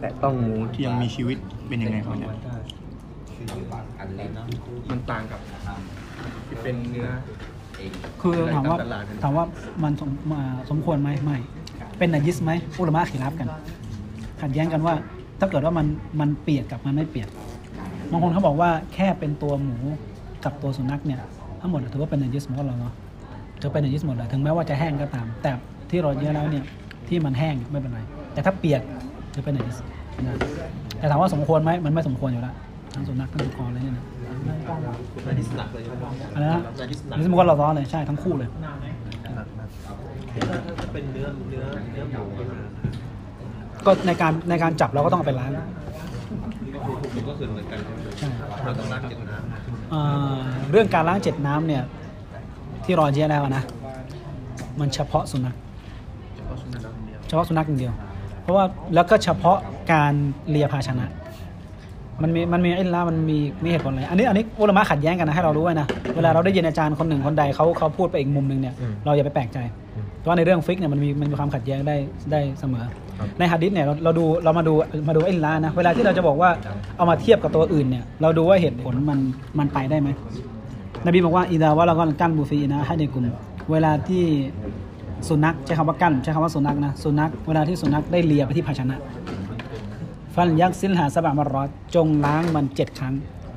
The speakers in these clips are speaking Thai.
แต่ต้องหมูที่ยังมีชีวิตเป็นยังไงครับเนี่ยมันต่างกับที่เป็นเนื้อคือถามว่าในตลาดเนี่ยถามว่ามันสมมาสมควรไหมไม่ เป็นนายิสไหมอุลามะขีรับกัน ขัดแย้งกันว่า ถ้าเกิดว่ามันมันเปียกกับมันไม่เปียกบางคนเขาบอกว่าแค่เป็นตัวหมูกับตัวสุนัขเนี่ยทั้งหมดถือว่าเป็นนายิสหมดแล้วเนาะถือเป็นนายิสหมดเลยถึงแม้ว่าจะแห้งก็ตาม แต่ที่เราเยอะแล้วเนี่ยที่มันแห้งไม่เป็นไร แต่ถ้าเปียก ถือเป็นนายิสนะแต่ถามว่าสมควรไหมมันไม่สมควรอยู่แล้วทั้งสุนัขทั้งสุกรเลยเนี่ยนะนาดิสหนักเลยใช่ไหมอะไรนะนาดิสหนักนี่สมมติว่าเราร้อนเลยใช่ทั้งคู่เลยถ้าถ้าเป็นเนื้อเนื้อเนื้อหมูก็คือก็ในการในการจับเราก็ต้องเอาไปล้างก็คือก็คือเหมือนกันใช่ไหมใช่เราต้องล้างจากน้เอ่อเรื่องการล้างเจ็ดน้ำเนี่ย ที่รอเจียแล้วนะ มันเฉพาะสุนัขเฉพาะสุนัขอย่างเดียว เฉพาะสุนัขอย่างเดียวเพราะว่าแล้วก็เฉพาะการเลียภาชนะ มันมีมันมีไอ้ละมันมีมีเหตุผลอะไรอันนี้อันนี้อุลามะขัดแย้งกันนะให้เรารู้ไว้นะเวลาเราได้ยินอาจารย์คนหนึ่งคนใดเขาเขาพูดไปอีกมุมหนึ่งเนี่ยเราอย่าไปแปลกใจเพราะว่าในเรื่องฟิกเนี่ยมันมีมันมีความขัดแย้งได้ได้เสมอ ในฮะดิษเนี่ยเราเราดูเรามาดูมาดูไอ้ละนะเวลาที่เราจะบอกว่าเอามาเทียบกับตัวอื่นเนี่ยเราดูว่าเหตุผลมันมันไปได้ไหมนบีบอกว่าอีดาวะเราก็กั้นบูฟีนะให้ในกลุ่มเวลาที่ สุนัขใช้คำว่ากั้นใช้คำว่าสุนัขนะสุนัขเวลาที่สุนัขได้เลียไปที่ภาชนะ ฟันยักษ์ซิลหาสบะมารอดจงล้างมันเจ็ดครั้ง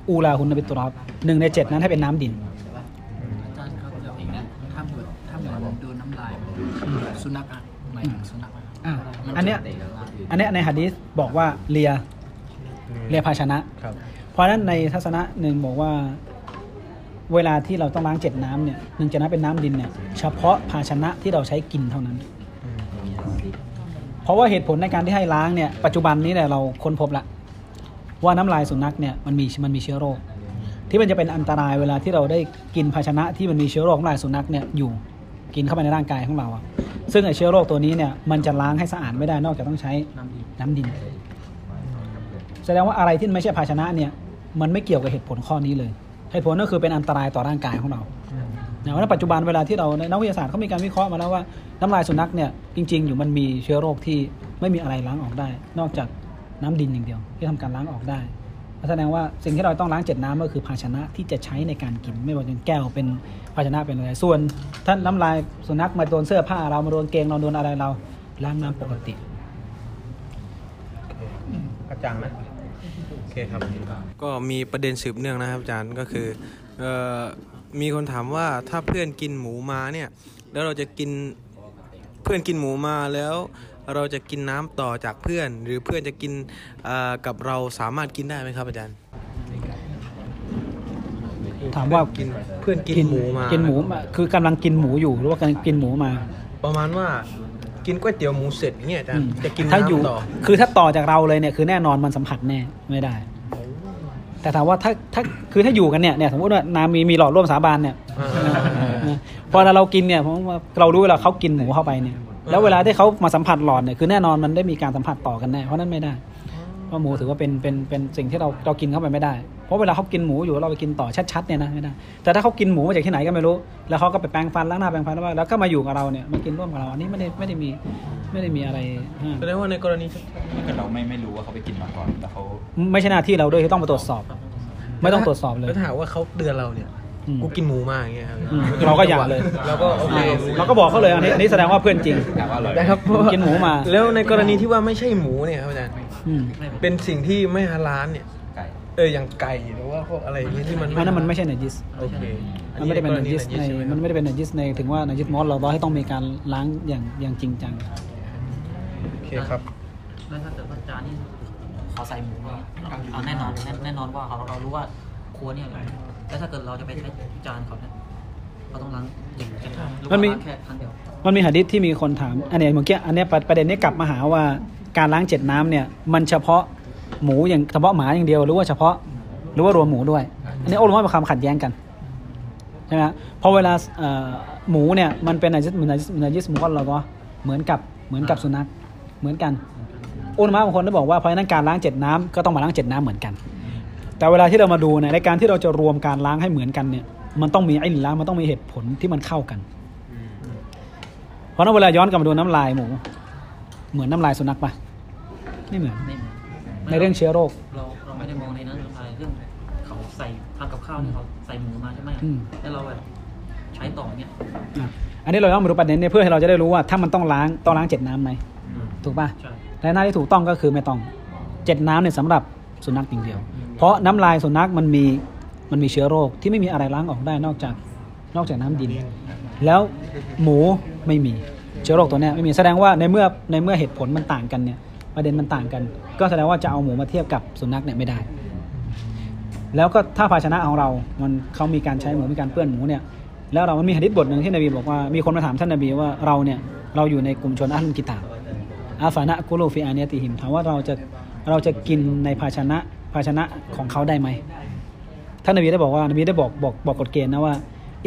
อูลาหุนนบิตุรอบหนึ่งในเจ็ดนั้นให้เป็นน้ำดินอาจารย์ครับเดี๋ยวอีกนะถ้าเหมือนถ้าเหมือนโดนน้ำลายสุนัขอะหมายถึงสุนัขอะอะอันเนี้ยอันเนี้ยในฮะดีษบอกว่าเลียเลียภาชนะครับเพราะฉะนั้นในทัศนะหนึ่งบอกว่า เวลาที่เราต้องล้างเจ็ดน้ำเนี่ยหนึ่งจ็ดน้ำเป็นน้ำดินเนี่ยเฉพาะภาชนะที่เราใช้กินเท่านั้น เพราะว่าเหตุผลในการที่ให้ล้างเนี่ยปัจจุบันนี้เนี่ยเราค้นพบละว่าน้ำลายสุนัขเนี่ยมันมีมันมีเชื้อโรค ที่มันจะเป็นอันตรายเวลาที่เราได้กินภาชนะที่มันมีเชื้อโรคน้ำลายสุนัขเนี่ยอยู่กินเข้าไปในร่างกายของเราอะซึ่งไอเชื้อโรคตัวนี้เนี่ยมันจะล้างให้สะอาดไม่ได้นอกจากต้องใช้น้ำดีน้ำดิน แสดงว่าอะไรที่ไม่ใช่ภาชนะเนี่ยมันไม่เกี่ยวกับเหตุผลข้อนี้เลย เหตุผลก็คือเป็นอันตรายต่อร่างกายของเรานะว่าปัจจุบันเวลาที่เราในนักวิทยาศาสตร์เขามีการวิเคราะห์มาแล้วว่าน้ำลายสุนัขเนี่ยจริง ๆ อยู่มันมีเชื้อโรคที่ไม่มีอะไรล้างออกได้ นอกจากน้ำดินอย่างเดียว ที่ทำการล้างออกได้แสดงว่าสิ่งที่เราต้องล้างเจ็ดน้ำก็คือภาชนะที่จะใช้ในการกิน ไม่ว่าจะเป็นแก้วเป็นภาชนะเป็นอะไร ส่วนถ้าน้ำลายสุนัขมาโดนเสื้อผ้าเรามาโดนเกงเราโดนอะไรเราล้างน้ำปกติกระจ่างไหมโอ เคครับ ก็มีประเด็นสืบเนื่องนะครับอาจารย์ก็คือเออมีคนถามว่าถ้าเพื่อนกินหมูมาเนี่ย แล้วเราจะกินเพื่อนกินหมูมาแล้ว เราจะกินน้ำต่อจากเพื่อน หรือเพื่อนจะกินเอ่อกับเราสามารถกินได้ไหมครับอาจารย์ ถามว่ากินเพื่อนกินหมูมากินหมูมา คือกำลังกินหมูอยู่หรือว่ากำลังกินหมูมา ประมาณว่า กินก๋วยเตี๋ยวหมูเสร็จเงี้ยอาจารย์จะกินถ้าอยู่น้ำต่อคือถ้าต่อจากเราเลยเนี่ยคือแน่นอนมันสัมผัสแน่ไม่ได้ แต่ถามว่าถ้าถ้าคือถ้าอยู่กันเนี่ยเนี่ยสมมติว่านามีมีหลอดร่วมสาบานเนี่ยอ่านะพอเรากินเนี่ยเพราะว่าเรารู้เวลาเขากินหมูเข้าไปเนี่ยแล้วเวลาที่เขามาสัมผัสหลอดเนี่ยคือแน่นอนมันได้มีการสัมผัสต่อกันแน่เพราะนั้นไม่ได้เพราะหมูถือว่าเป็นเป็นเป็นสิ่งที่เราเรากินเข้าไปไม่ได้เพ ราะเวลาเขากินหมูอยู่เราไปกินต่อชัดๆเนี่ยนะไม่ได้แต่ถ้าเขากินหมูมาจากที่ไหนก็ไม่รู้ แล้วเขาก็ไปแปรงฟันล้างหน้าแปรงฟันแล้วแล้วก็มาอยู่กับเราเนี่ยมากินร่วมกับเราอันนี้ไม่ได้ไม่ได้มีไม่ได้มีอะไรห้ามแสดงว่าในกรณีถ้าเกิดเราไม่ไม่รู้ว่าเขาไปกินมาก่อนแต่เขาไม่ใช่หน้าที่เราด้วยที่ต้องมาตรวจสอบ ไม่ต้องตรวจสอบเลยแล้วถ้าหากว่าเขาเตือนเราเนี่ยอืมกูกินหมูมาอย่างเงี้ยครับอืมเราก็อย่าเลยเราก็โอเคเราก็บอกเขาเลยอันนี้อันนี้แสดงว่าเพื่อนจริงถามว่าอร่อยนะครับกินหมูมา แล้วในกรณีที่ว่าไม่ใช่หมูเนี่ยครับอาจารย์อืมเป็นสิ่งที่ไม่ฮาลาลเนี่ยไก่ เอออย่างไก่หรือว่าพวกอะไรอย่างเงี้ยที่มันอันนั้นมันไม่ใช่นาจิสโอเคมันไม่ได้เป็นนาจิสในใช่ไหมมันไม่ได้เป็นนาจิสในถึงว่านาจิสมอสเราต้องให้ต้องมีการล้างอย่างอย่างจริงจังโอเคครับแล้วถ้าเกิดว่าจานนี่เขาใส่หมูมาเอาแน่นอนแน่แน่นอนว่าเขาเรารู้ว่าครัวเนี่ยอะไรแล้วถ้าเกิดเราจะไปใช้จานเขาเนี่ยเราต้องล้างอย่างเช่นหรือว่าล้างแค่ครั้งเดียวมันมีหะดิษที่มีคนถาม อันเนี้ยเมื่อกี้อันเนี้ยประประเด็นนี้กลับมาหาว่าการล้างเจ็ดน้ำเนี่ย มันเฉพาะ หมูอย่างเฉพาะหมาอย่างเดียว หรือว่าเฉพาะหรือว่ารวมหมูด้วย อันนี้โอ้รู้ว่าเป็นความขัดแย้งกันใช่ไหมฮะเพราะเวลาเอ่อหมูเนี่ยมันเป็นนาจิสเหมือนนาจิสนาจิสหมูก็เราก็เหมือนกับเหมือนกับสุนัขเหมือนกันอุลามะบางคนได้บอกว่าเพราะฉะนั้นการล้างเจ็ดน้ำก็ต้องมาล้างเจ็ดน้ำเหมือนกัน แต่เวลาที่เรามาดูเนี่ยในการที่เราจะรวมการล้างให้เหมือนกันเนี่ย มันต้องมีไอ้ล้างมันต้องมีเหตุผลที่มันเข้ากัน เพราะนั้นเวลาย้อนกลับมาดูน้ำลายหมู เหมือนน้ำลายสุนัขปะไม่เหมือนไม่เหมือน ในเรื่องเชื้อโรค เราเราไม่ได้มองในนั้นอะไรเรื่องเขาใส่ทำกับข้าวเนี่ยเขาใส่หมูมาใช่ไหมอืม แล้วเราแบบใช้ต่อเนี่ยอะอันนี้เราต้องมาดูประเด็นเนี่ยเพื่อให้เราจะได้รู้ว่าถ้ามันต้องล้างต้องล้างเจ็ดน้ำไหมถูกป่ะใช่ และหน้าที่ถูกต้องก็คือไม่ต้องเจ็ดน้ำเนี่ยสำหรับสุนัขอย่างเดียว เพราะน้ำลายสุนัขมันมีมันมีเชื้อโรคที่ไม่มีอะไรล้างออกได้นอกจากนอกจากน้ำดิน แล้วหมูไม่มีเชื้อโรคตัวเนี้ยไม่มีแสดงว่าในเมื่อในเมื่อเหตุผลมันต่างกันเนี่ย ประเด็นมันต่างกัน ก็แสดงว่าจะเอาหมูมาเทียบกับสุนัขเนี่ยไม่ได้ แล้วก็ถ้าภาชนะของเรา มันเขามีการใช้หมูมีการเปื้อนหมูเนี่ย แล้วเรามันมีหะดิษบทหนึ่งที่นบีบอกว่า มีคนมาถามท่านนบีว่าเราเนี่ยเราอยู่ในกลุ่มชนอัลลุกิตาบอาฟานะกุลูฟิอาเนียติหิมถามว่าเราจะเราจะกินในภาชนะภาชนะของเขาได้ไหมท่านนบีได้บอกว่านบีได้บอกบอกบอกกฎเกณฑ์นะว่า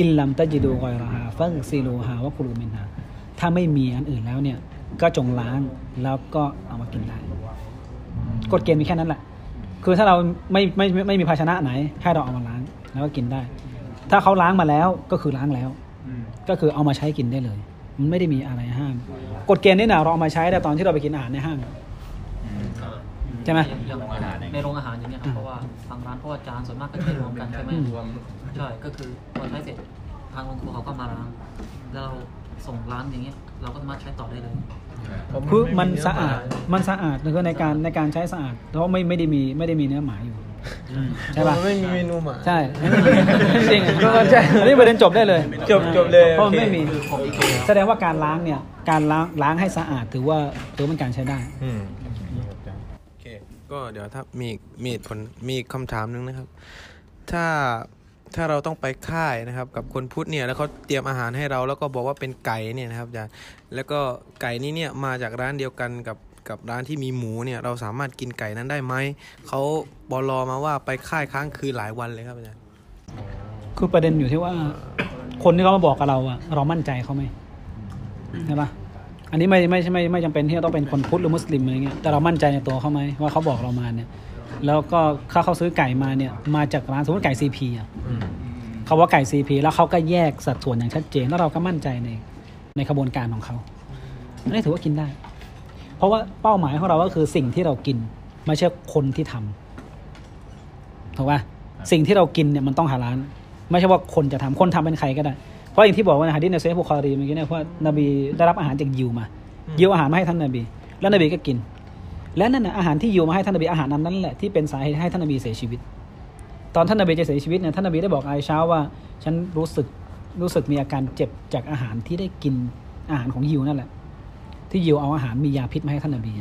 อิลลัมตะจิดูกอยราฮาฟังซีลูฮาวะกุลูมินฮาถ้าไม่มีอันอื่นแล้วเนี่ย ก็จงล้างแล้วก็เอามากินได้กฎเกณฑ์มีแค่นั้นแหละ คือถ้าเราไม่ไม่ไม่ไม่มีภาชนะไหน ให้เราเอามาล้างแล้วก็กินได้ ถ้าเขาล้างมาแล้วก็คือล้างแล้ว ก็คือเอามาใช้กินได้เลย มันไม่ได้มีอะไรห้าม กฎเกณฑ์นี่นะเราเอามาใช้ได้ตอนที่เราไปกินอาหารในห้างใช่ไหมอย่างในโรงอาหารอย่างเงี้ยครับเพราะว่าทางร้านเพราะว่าจานส่วนมากก็จะรวมกันใช่ไหมอืมใช่ก็คือพอใช้เสร็จทางโรงครัวเขาก็มาล้างแล้วเราส่งร้านอย่างเงี้ยเราก็สามารถใช้ต่อได้เลย คือมันสะอาดมันสะอาดคือในการในการใช้สะอาดเพราะไม่ไม่ได้มีไม่ได้มีเนื้อหมาอยู่ใช่ป่ะไม่มีเมนูหมาใช่จริงๆก็ใช่อันนี้ประเด็นจบได้เลย จบจบเลยเพราะมันโอเคไม่มีแสดงว่าการล้างเนี่ยการล้างล้างให้สะอาดถือว่าถือว่าเป็นการใช้ได้อืมโอเคก็เดี๋ยวถ้ามีมีเหตุผลมีคำถามหนึงนะครับ ถ้า ถ้าเราต้องไปค่ายนะครับ กับคนพุทธเนี่ยแล้วเขาเตรียมอาหารให้เราแล้วก็บอกว่าเป็นไก่เนี่ยนะครับอาจารย์แล้วก็ไก่นี้เนี่ยมาจากร้านเดียวกันกับกับร้านที่มีหมูเนี่ยเราสามารถกินไก่นั้นได้ไหมเขาบอลอมาว่าไปค่ายค้างคืนหลายวันเลยครับอาจารย์คือประเด็นอยู่ที่ว่า คนที่เขามาบอกกับเราอะเรามั่นใจเขาไหมใช่ปะอันนี้ไม่ไม่ใช่ไม่ไม่จำเป็นที่จะต้องเป็นคนพุทธหรือมุสลิมอะไรเงี้ยแต่เรามั่นใจในตัวเขาไหมว่าเขาบอกเรามาเนี่ย แล้วก็ถ้าเขาซื้อไก่มาเนี่ยมาจากร้านสมมติไก่ซีพีอะเขาว่าไก่ซีพีแล้วเขาก็แยกสัดส่วนอย่างชัดเจน แล้วเราก็มั่นใจในในขบวนการของเขาอันนี้ถือว่ากินได้ เพราะว่าเป้าหมายของเราก็คือสิ่งที่เรากิน ไม่ใช่คนที่ทำถูกปะสิ่งที่เรากินเนี่ยมันต้องหาร้าน ไม่ใช่ว่าคนจะทำคนทำเป็นใครก็ได้ เพราะอย่างที่บอกว่าในฮะดิษในเซฟบุคอรีเมื่อกี้เนี่ยว่านบีได้รับอาหารจากยิวมายิวอาหารมาให้ท่านนบี แล้วนบีก็กิน และนั่นนะอาหารที่ยิวมาให้ท่านนบีอาหารนั้นนั่นแหละที่เป็นสาเหตุให้ท่านนบีเสียชีวิต ตอนท่านนบีจะเสียชีวิตเนี่ยท่านนบีได้บอกไอเช้าว่า ฉันรู้สึกรู้สึกมีอาการเจ็บจากอาหารที่ได้กินอาหารของยิวนั่นแหละ ที่ยิวเอาอาหารมียาพิษมาให้ท่านนบี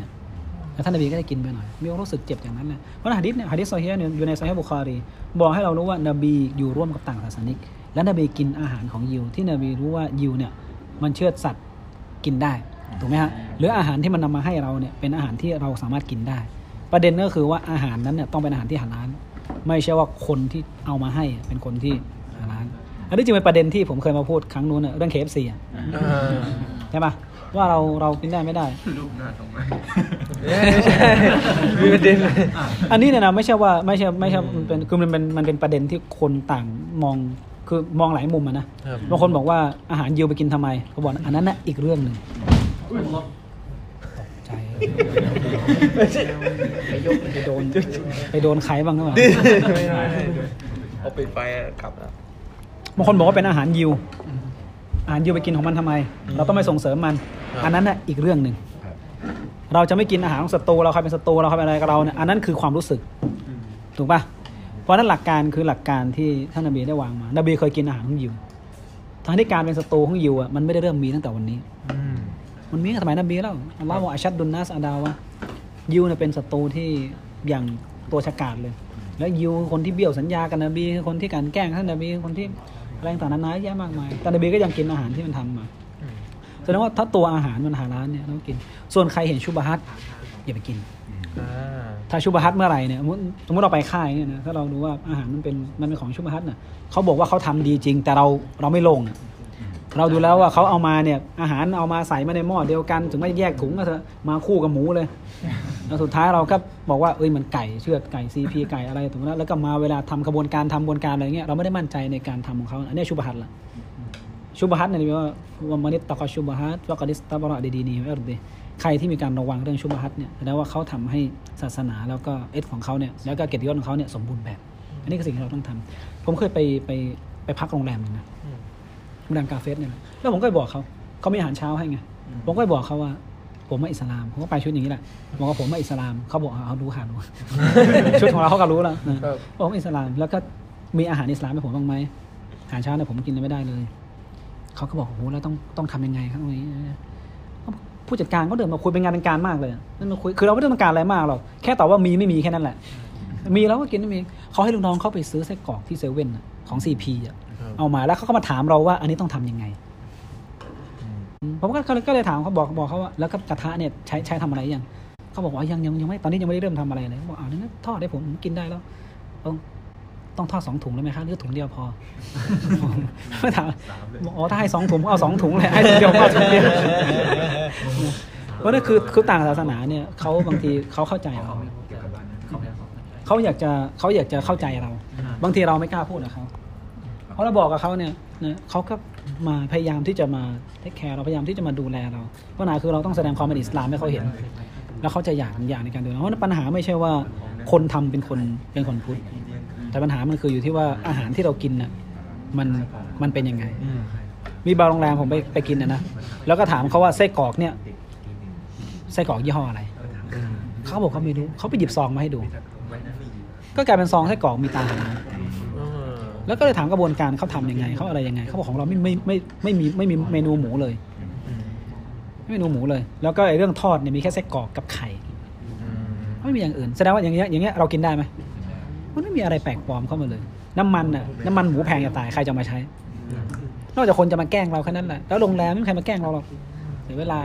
แล้วท่านนบีก็ได้กินไปหน่อย มีความรู้สึกเจ็บอย่างนั้นแหละเพราะหะดิษเนี่ยหะดิษโซเฮียเนี่ยอยู่ในโซเฮียบุคอรีบอกให้เรารู้ว่านบีอยู่ร่วมกับต่างศาสนิก และนบีกินอาหารของยิวที่นบีรู้ว่ายิวเนี่ยมันเชือสัตว์กินได้ ถูกไหมฮะหรืออาหารที่มันนำมาให้เราเนี่ยเป็นอาหารที่เราสามารถกินได้ ประเด็นก็คือว่าอาหารนั้นเนี่ยต้องเป็นอาหารที่หาลาลไม่ใช่ว่าคนที่เอามาให้เป็นคนที่หาลาลอันนี้จึงเป็นประเด็นที่ผมเคยมาพูดครั้งนู้นน่ะเรื่องเคฟซีใช่ปะว่าเราเรากินได้ไม่ได้รูปหน้าทำไมไม่ใช่มีประเด็นเลยอันนี้เนี่ยนะไม่ใช่ว่าไม่ใช่ไม่ใช่มันเป็นคือมันเป็นมันเป็นประเด็นที่คนต่างมองคือมองหลายมุมอะนะครับบางคนบอกว่าอาหารยิวไปกินทำไมเขาบอกอันนั้นน่ะอีกเรื่องหนึ่ง ใจไปยกไปโดนไปโดนใครบ้างหรือเปล่าไม่ได้เอาปิดไฟกลับแล้วบางคนบอกว่าเป็นอาหารยิว อาหารยิวไปกินของมันทำไม เราต้องไม่ส่งเสริมมัน อันนั้นน่ะอีกเรื่องหนึ่ง เราจะไม่กินอาหารของศัตรูเราใครเป็นศัตรูเราใครเป็นอะไรกับเราเนี่ย อันนั้นคือความรู้สึก ถูกปะเพราะฉะนั้นหลักการคือหลักการที่ท่านนบีได้วางมา นบีเคยกินอาหารของยิว ทางที่การเป็นศัตรูของยิวอะมันไม่ได้เริ่มมีตั้งแต่วันนี้ มันมีตั้งแต่สมัยนบีแล้วอัลลอฮฺบอกอัชชัดดุนนัสอาดาวะยิวเนี่ยเป็นศัตรูที่อย่างตัวฉกาจเลย แล้วยิวคนที่เบี้ยวสัญญากับนบีคือคนที่การแกล้งท่านนบีคือคนที่อะไรต่างๆนานาเยอะแยะมากมายแต่นบีก็ยังกินอาหารที่มันทำมาแสดงว่าถ้าตัวอาหารมันหาร้านเนี่ยต้องกิน ส่วนใครเห็นชุบะฮัตอย่าไปกินถ้าชุบะฮัตเมื่อไหร่เนี่ยสมมุติสมมติเราไปค่ายเนี่ยนะถ้าเราดูว่าอาหารมันเป็นมันเป็นของชุบะฮัตเนี่ยเขาบอกว่าเขาทำดีจริง แต่เราเราไม่ลงอะ เราดูแล้วว่าเขาเอามาเนี่ยอาหารเอามาใส่มาในหม้อเดียวกัน ถึงไม่แยกถุงก็เถอะมาคู่กับหมูเลยแล้วสุดท้ายเราก็บอกว่าเอ้ยมันไก่เชือดไก่ซีพีไก่อะไรถูกไหมแล้วก็มาเวลาทำกระบวนการทำกระบวนการอะไรเงี้ยเราไม่ได้มั่นใจในการทำของเขาอันนี้ชุบะฮัตละชุบะฮัตเนี่ยว่าว่ามันิตตะกชุบะฮัตว่ากดิสตะบะระดีดีนีไว้ดีใครที่มีการระวังเรื่องชุบฮัตเนี่ยแสดงว่าเขาทำให้ศาสนาแล้วก็เอสของเขาเนี่ยแล้วก็เกียรติยศของเขาเนี่ยสมบูรณ์แบบ อันนี้คือสิ่งที่เราต้องทำผมเคยไปไปไปพักโรงแรมนึงนะ โรงแรมกาเฟสเนี่ยนะแล้วผมก็ไปบอกเขาเขามีอาหารเช้าให้ไงผมก็ไปบอกเขาว่า ผมมาอิสลามผมก็ไปชุดอย่างนี้แหละบอกว่าผมมาอิสลามเขาบอกอ่าเขารู้ค่ะรู้ชุดของเราเขาก็รู้แล้วนะบอกว่าอิสลามแล้วก็มีอาหารอิสลามให้ผมบ้างไหมอาหารเช้าเนี่ยผมกินไม่ได้เลยเขาก็บอกโอ้โหแล้วต้องต้องทำยังไงครับตรงนี้ผู้จัดการเขาเดินมาคุยเป็นงานเป็นการมากเลยนั่นมาคุยคือเราไม่ได้ต้องการอะไรมากหรอกแค่ตอบว่ามีไม่มีแค่นั้นแหละมีแล้วก็กินไม่มีเขาให้ลูกน้องเขาไปซื้อไส้กรอกที่เซเว่นอะของซีพีอะ เอามาแล้วเขาก็มาถามเราว่า อันนี้ต้องทำยังไงอืมผมก็ก็เลยก็เลยถามเขาบอกบอกเขาว่าแล้วก็กระทะเนี่ยใช้ใช้ทำอะไรยังเขาบอกว่ายังยังยังไม่ตอนนี้ยังไม่ได้เริ่มทำอะไรเลยเขาบอกอ้าวนั้นทอดได้ผมผมกินได้แล้วต้องต้องทอดสองถุงเลยไหมคะหรือถุงเดียวพอไม่ถามบอกอ๋อถ้าให้สองถุงผมเอาสองถุงเลยให้ถุงเดียวพอถุงเดียวเพราะนั่นคือคือต่างศาสนาเนี่ยเขาบางทีเขาเข้าใจเราเขาอยากจะเขาอยากจะเข้าใจเรา บางทีเราไม่กล้าพูดกับเขา เพราะเราบอกกับเขาเนี่ยนะเขาก็มาพยายามที่จะมาเทคแคร์เราพยายามที่จะมาดูแลเราปัญหาคือเราต้องแสดงความเป็นอิสลามให้เขาเห็น แล้วเขาจะอยากอยากในการดูแลเพราะปัญหาไม่ใช่ว่าคนทำเป็นคนเป็นคนพุทธแต่ปัญหามันคืออยู่ที่ว่าอาหารที่เรากินน่ะมันมันเป็นยังไง มีบาร์โรงแรมผมไปไปกินนะนะแล้วก็ถามเขาว่าไส้กรอกเนี่ยไส้กรอกยี่ห้ออะไรเขาบอกเขาไม่รู้เขาไปหยิบซองมาให้ดู ก็กลายเป็นซองไส้กรอกมีตาหาง แล้วก็เลยถามกระบวนการเขาทำยังไงเขาอะไรยังไงเขาบอกของเราไม่ไม่ไม่ไม่มีไม่มีเมนูหมูเลยไม่มีเมนูหมูเลย แล้วก็ไอ้เรื่องทอดเนี่ยมีแค่ไส้กรอกกับไข่ไม่มีอย่างอื่นแสดงว่าอย่างเงี้ยอย่างเงี้ยเรากินได้ไหมมันไม่มีอะไรแปลกปลอมเข้ามาเลย น้ำมันน่ะน้ำมันหมูแพงจะตายใครจะมาใช้ นอกจากคนจะมาแกล้งเราแค่นั้นแหละแล้วโรงแรมไม่มีใครมาแกล้งเราหรอกเสียเวลา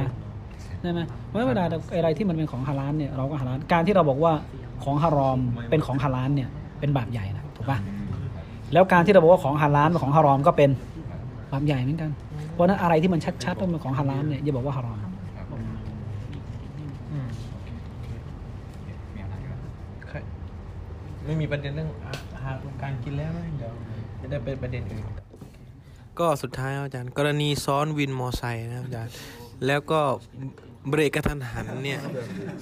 ใช่ไหมเพราะเวลาอะไรที่มันเป็นของฮาลาลเนี่ยเราก็ฮาลาลการที่เราบอกว่าของฮารอมเป็นของฮาลาลเนี่ยเป็นบาปใหญ่นะถูกปะ แล้วการที่เราบอกว่าของฮาลาลเป็นของฮารอมก็เป็นบาปใหญ่เหมือนกัน เพราะฉะนั้นอะไรที่มันชัดๆว่าเป็นของฮาลาลเนี่ยอย่าบอกว่าฮารอมไม่มีประเด็นเรื่องอาหารการกินแล้วนะเดี๋ยวจะได้เป็นประเด็นอื่นก็สุดท้ายครับอาจารย์ กรณีซ้อนวินมอไซค์นะครับอาจารย์แล้วก็เบรกกระทันหันเนี่ย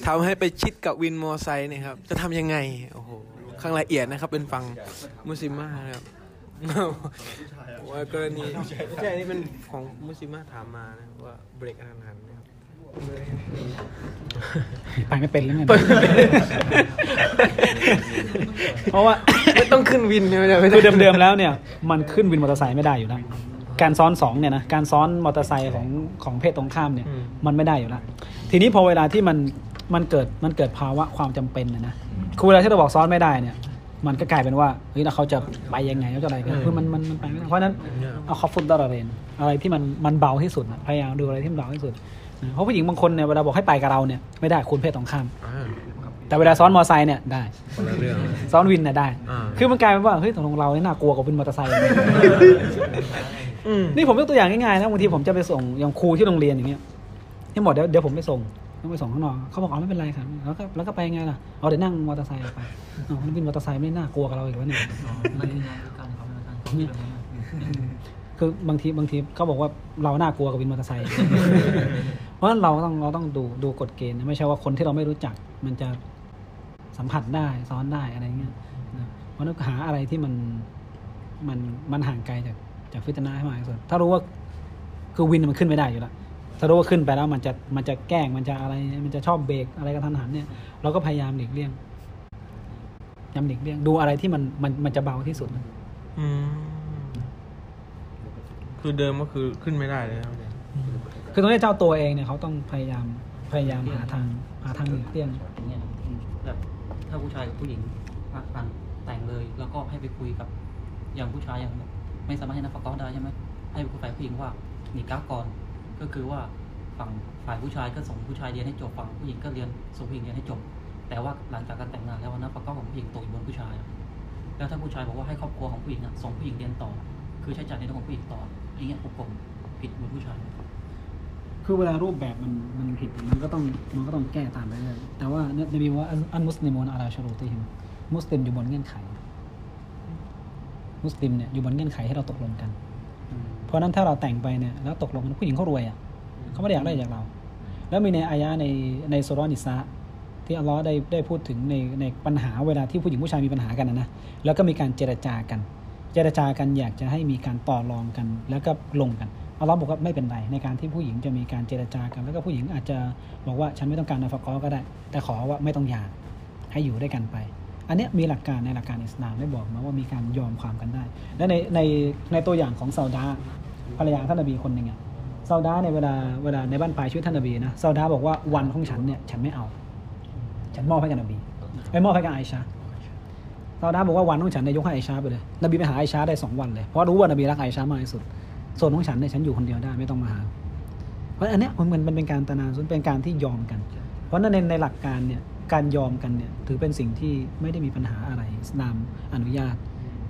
ทำให้ไปชิดกับวินมอไซค์เนี่ยครับ จะทำยังไง โอ้โห ข้างละเอียดนะครับ เป็นฝั่งมุสลิมานะครับว่ากรณีไม่ใช่นี่เป็นของมุสลิมาถามมานะครับว่าเบรกกระทันหันนะครับ ไปไม่เป็นแล้วไงเพราะว่า ไม่ต้องขึ้นวินเนี่ยไม่ได้ไม่คือได้เดิมๆแล้วเนี่ย มันขึ้นวินมอเตอร์ไซค์ไม่ได้อยู่แล้วการซ้อนสองเนี่ยนะการซ้อนมอเตอร์ไซค์ของของเพศตรงข้ามเนี่ยมันไม่ได้อยู่แล้วทีนี้พอเวลาที่มัน มันเกิดมันเกิดภาวะความจำเป็นนะนะคือเวลาที่เราบอกซ้อนไม่ได้เนี่ย มันก็กลายเป็นว่าเฮ้ยแล้วเขาจะไปยังไงเขาจะอะไรกันคือมันมันมันไปไม่ได้เพราะฉะนั้นเอาคอฟุตดาราเรนอะไรที่มันมันเบาที่สุดนะพยายามดูอะไรที่มันเบาที่สุดนะเพราะผู้หญิงบางคนเนี่ยเวลาบอกให้ไปกับเราเนี่ยไม่ได้คุณเพศตรงข้ามอ่าแต่เวลาซ้อนมอเตอร์ไซค์เนี่ยได้คนละเรื่องซ้อนวินน่ะได้อ่าคือมันกลายเป็นว่าเฮ้ยตกลงเราเนี่ยน่ากลัวกว่าวินมอเตอร์ไซค์นี่ผมยกตัวอย่างง่ายๆนะบางทีผมจะไปส่งอย่างครูที่โรงเรียนอย่างเงี้ยที่หมดเดี๋ยวเดี๋ยวผมไปส่ง ต้องไปส่งข้างนอกเขาบอกอ๋อไม่เป็นไรครับแล้วก็แล้วก็ไปไงล่ะเอาเดี๋ยวนั่งมอเตอร์ไซค์ไปอ๋อวินมอเตอร์ไซค์ไม่น่ากลัวกว่าเราอีกวะเนี่ยคือบางทีบางทีเขาบอกว่าเราน่ากลัวกับวินมอเตอร์ไซค์เพราะฉะนั้นเราต้องเราต้องดูดูกฎเกณฑ์นะไม่ใช่ว่าคนที่เราไม่รู้จัก มันจะสัมผัสได้ซ้อนได้อะไรเงี้ยเพราะฉะนั้นหาอะไรที่มันมันมันห่างไกลจากจากฟิตนาให้มากที่สุดถ้ารู้ว่าคือวินมันขึ้นไม่ได้อยู่แล้ว ถ้ารู้ว่าขึ้นไปแล้วมันจะมันจะแกล้งมันจะอะไร มันจะชอบเบรกอะไรกระทันหันเนี่ยเราก็พยายามหลีกเลี่ยงยำหลีกเลี่ยงดูอะไรที่มันมันมันจะเบาที่สุดนะอืมคือเดิมก็คือขึ้นไม่ได้เลยครับอาจารย์คือตรงนี้เจ้าตัวเองเนี่ยเขาต้องพยายามพยายามหาทางหาทางหลีกเลี่ยงอย่างเงี้ยอืมแบบถ้าผู้ชายกับผู้หญิงรักกันแต่งเลย แล้วก็ให้ไปคุยกับ อย่างผู้ชายอย่างแบบไม่สามารถให้นักฟักก็ได้ใช่ไหมให้ไปคุยกับฝ่ายผู้หญิงว่าหนีก้าวก่อน ก็คือว่าฝั่งฝ่ายผู้ชายก็ส่งผู้ชายเรียนให้จบฝั่งผู้หญิงก็เรียนส่งผู้หญิงเรียนให้จบ แต่ว่าหลังจากการแต่งงานแล้วนักฟักก็ของผู้หญิงตกอยู่บนผู้ชาย แล้วถ้าผู้ชายบอกว่าให้ครอบครัวของผู้หญิงส่งผู้หญิงเรียนต่อ คือใช้จ่ายในเรื่องของผู้หญิงต่ออย่างเงี้ยผมผมผิดบนผู้ชายคือเวลารูปแบบมันมันผิดมันก็ต้องมันก็ต้องแก้ตามไปเรื่อยแต่ว่าเนี่ยนบีว่าอันมุสลิมูนอาลาชโรติฮิมมุสลิมอยู่บนเงื่อนไข มุสลิมเนี่ยอยู่บนเงื่อนไขให้เราตกลงกัน เพราะนั้นถ้าเราแต่งไปเนี่ยแล้วตกลงกันผู้หญิงเขารวยอะเขาไม่ได้อยากได้จากเรา แล้วมีในอายะในในสุรนิสาที่อัลลอฮ์ได้ได้พูดถึงในในปัญหาเวลาที่ผู้หญิงผู้ชายมีปัญหากันนะแล้วก็มีการเจรจากัน เจรจากันอยากจะให้มีการต่อรองกัน แล้วก็ลงกันอัลลอฮ์บอกว่าไม่เป็นไรในการที่ผู้หญิงจะมีการเจรจากัน แล้วก็ผู้หญิงอาจจะบอกว่าฉันไม่ต้องการนาฟกอก็ได้ แต่ขอว่าไม่ต้องหย่าให้อยู่ด้วยกันไป อันนี้มีหลักการในหลักการอิสลามได้บอกมาว่ามีการยอมความกันได้ และในในในตัวอย่างของซาอุดาภรรยาท่านนบีคนหนึ่งอะซาอุดาในเวลาเวลาในบ้านปลายชีวิตท่านนบีนะซาอุดาบอกว่าวันของฉันเนี่ยฉันไม่เอา ฉันมอบให้กับนบีไม่มอบให้กับไอชาซาอุดาบอกว่าวันของฉันเนี่ยยกให้ไอชาไปเลย นบีไปหาไอชาได้สองวันเลยเพราะรู้ว่านบีรักไอชามากที่สุด ส่วนของฉันเนี่ยฉันอยู่คนเดียวได้ไม่ต้องมาหา เพราะอันเนี้ยมันมันเป็นการตนาสุนเป็นการที่ยอมกัน เพราะฉะนั้นในในหลักการเนี่ย การยอมกันเนี่ยถือเป็นสิ่งที่ไม่ได้มีปัญหาอะไรอิสลามอนุญาต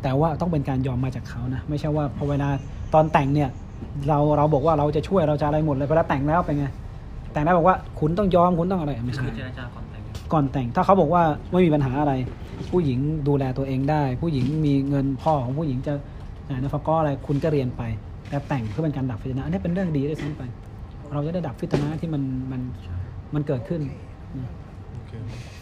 แต่ว่าต้องเป็นการยอมมาจากเขานะไม่ใช่ว่าพอเวลาตอนแต่งเนี่ยเราเราบอกว่าเราจะช่วยเราจะอะไรหมดเลยเวลาแต่งแล้วเป็นไงแต่งแล้วบอกว่าคุณต้องยอมคุณต้องอะไรไม่ใช่คือเจรจาก่อนแต่งก่อนแต่งถ้าเขาบอกว่าไม่มีปัญหาอะไร ผู้หญิงดูแลตัวเองได้ ผู้หญิงมีเงินพ่อของผู้หญิงจะอ่านฟกออะไรคุณก็เรียนไป แต่แต่งเพื่อเป็นการดับฟิตนะอันนี้เป็นเรื่องดีด้วยซ้ำไป เราจะได้ดับฟิตนะที่มันมันมันเกิดขึ้น Okay.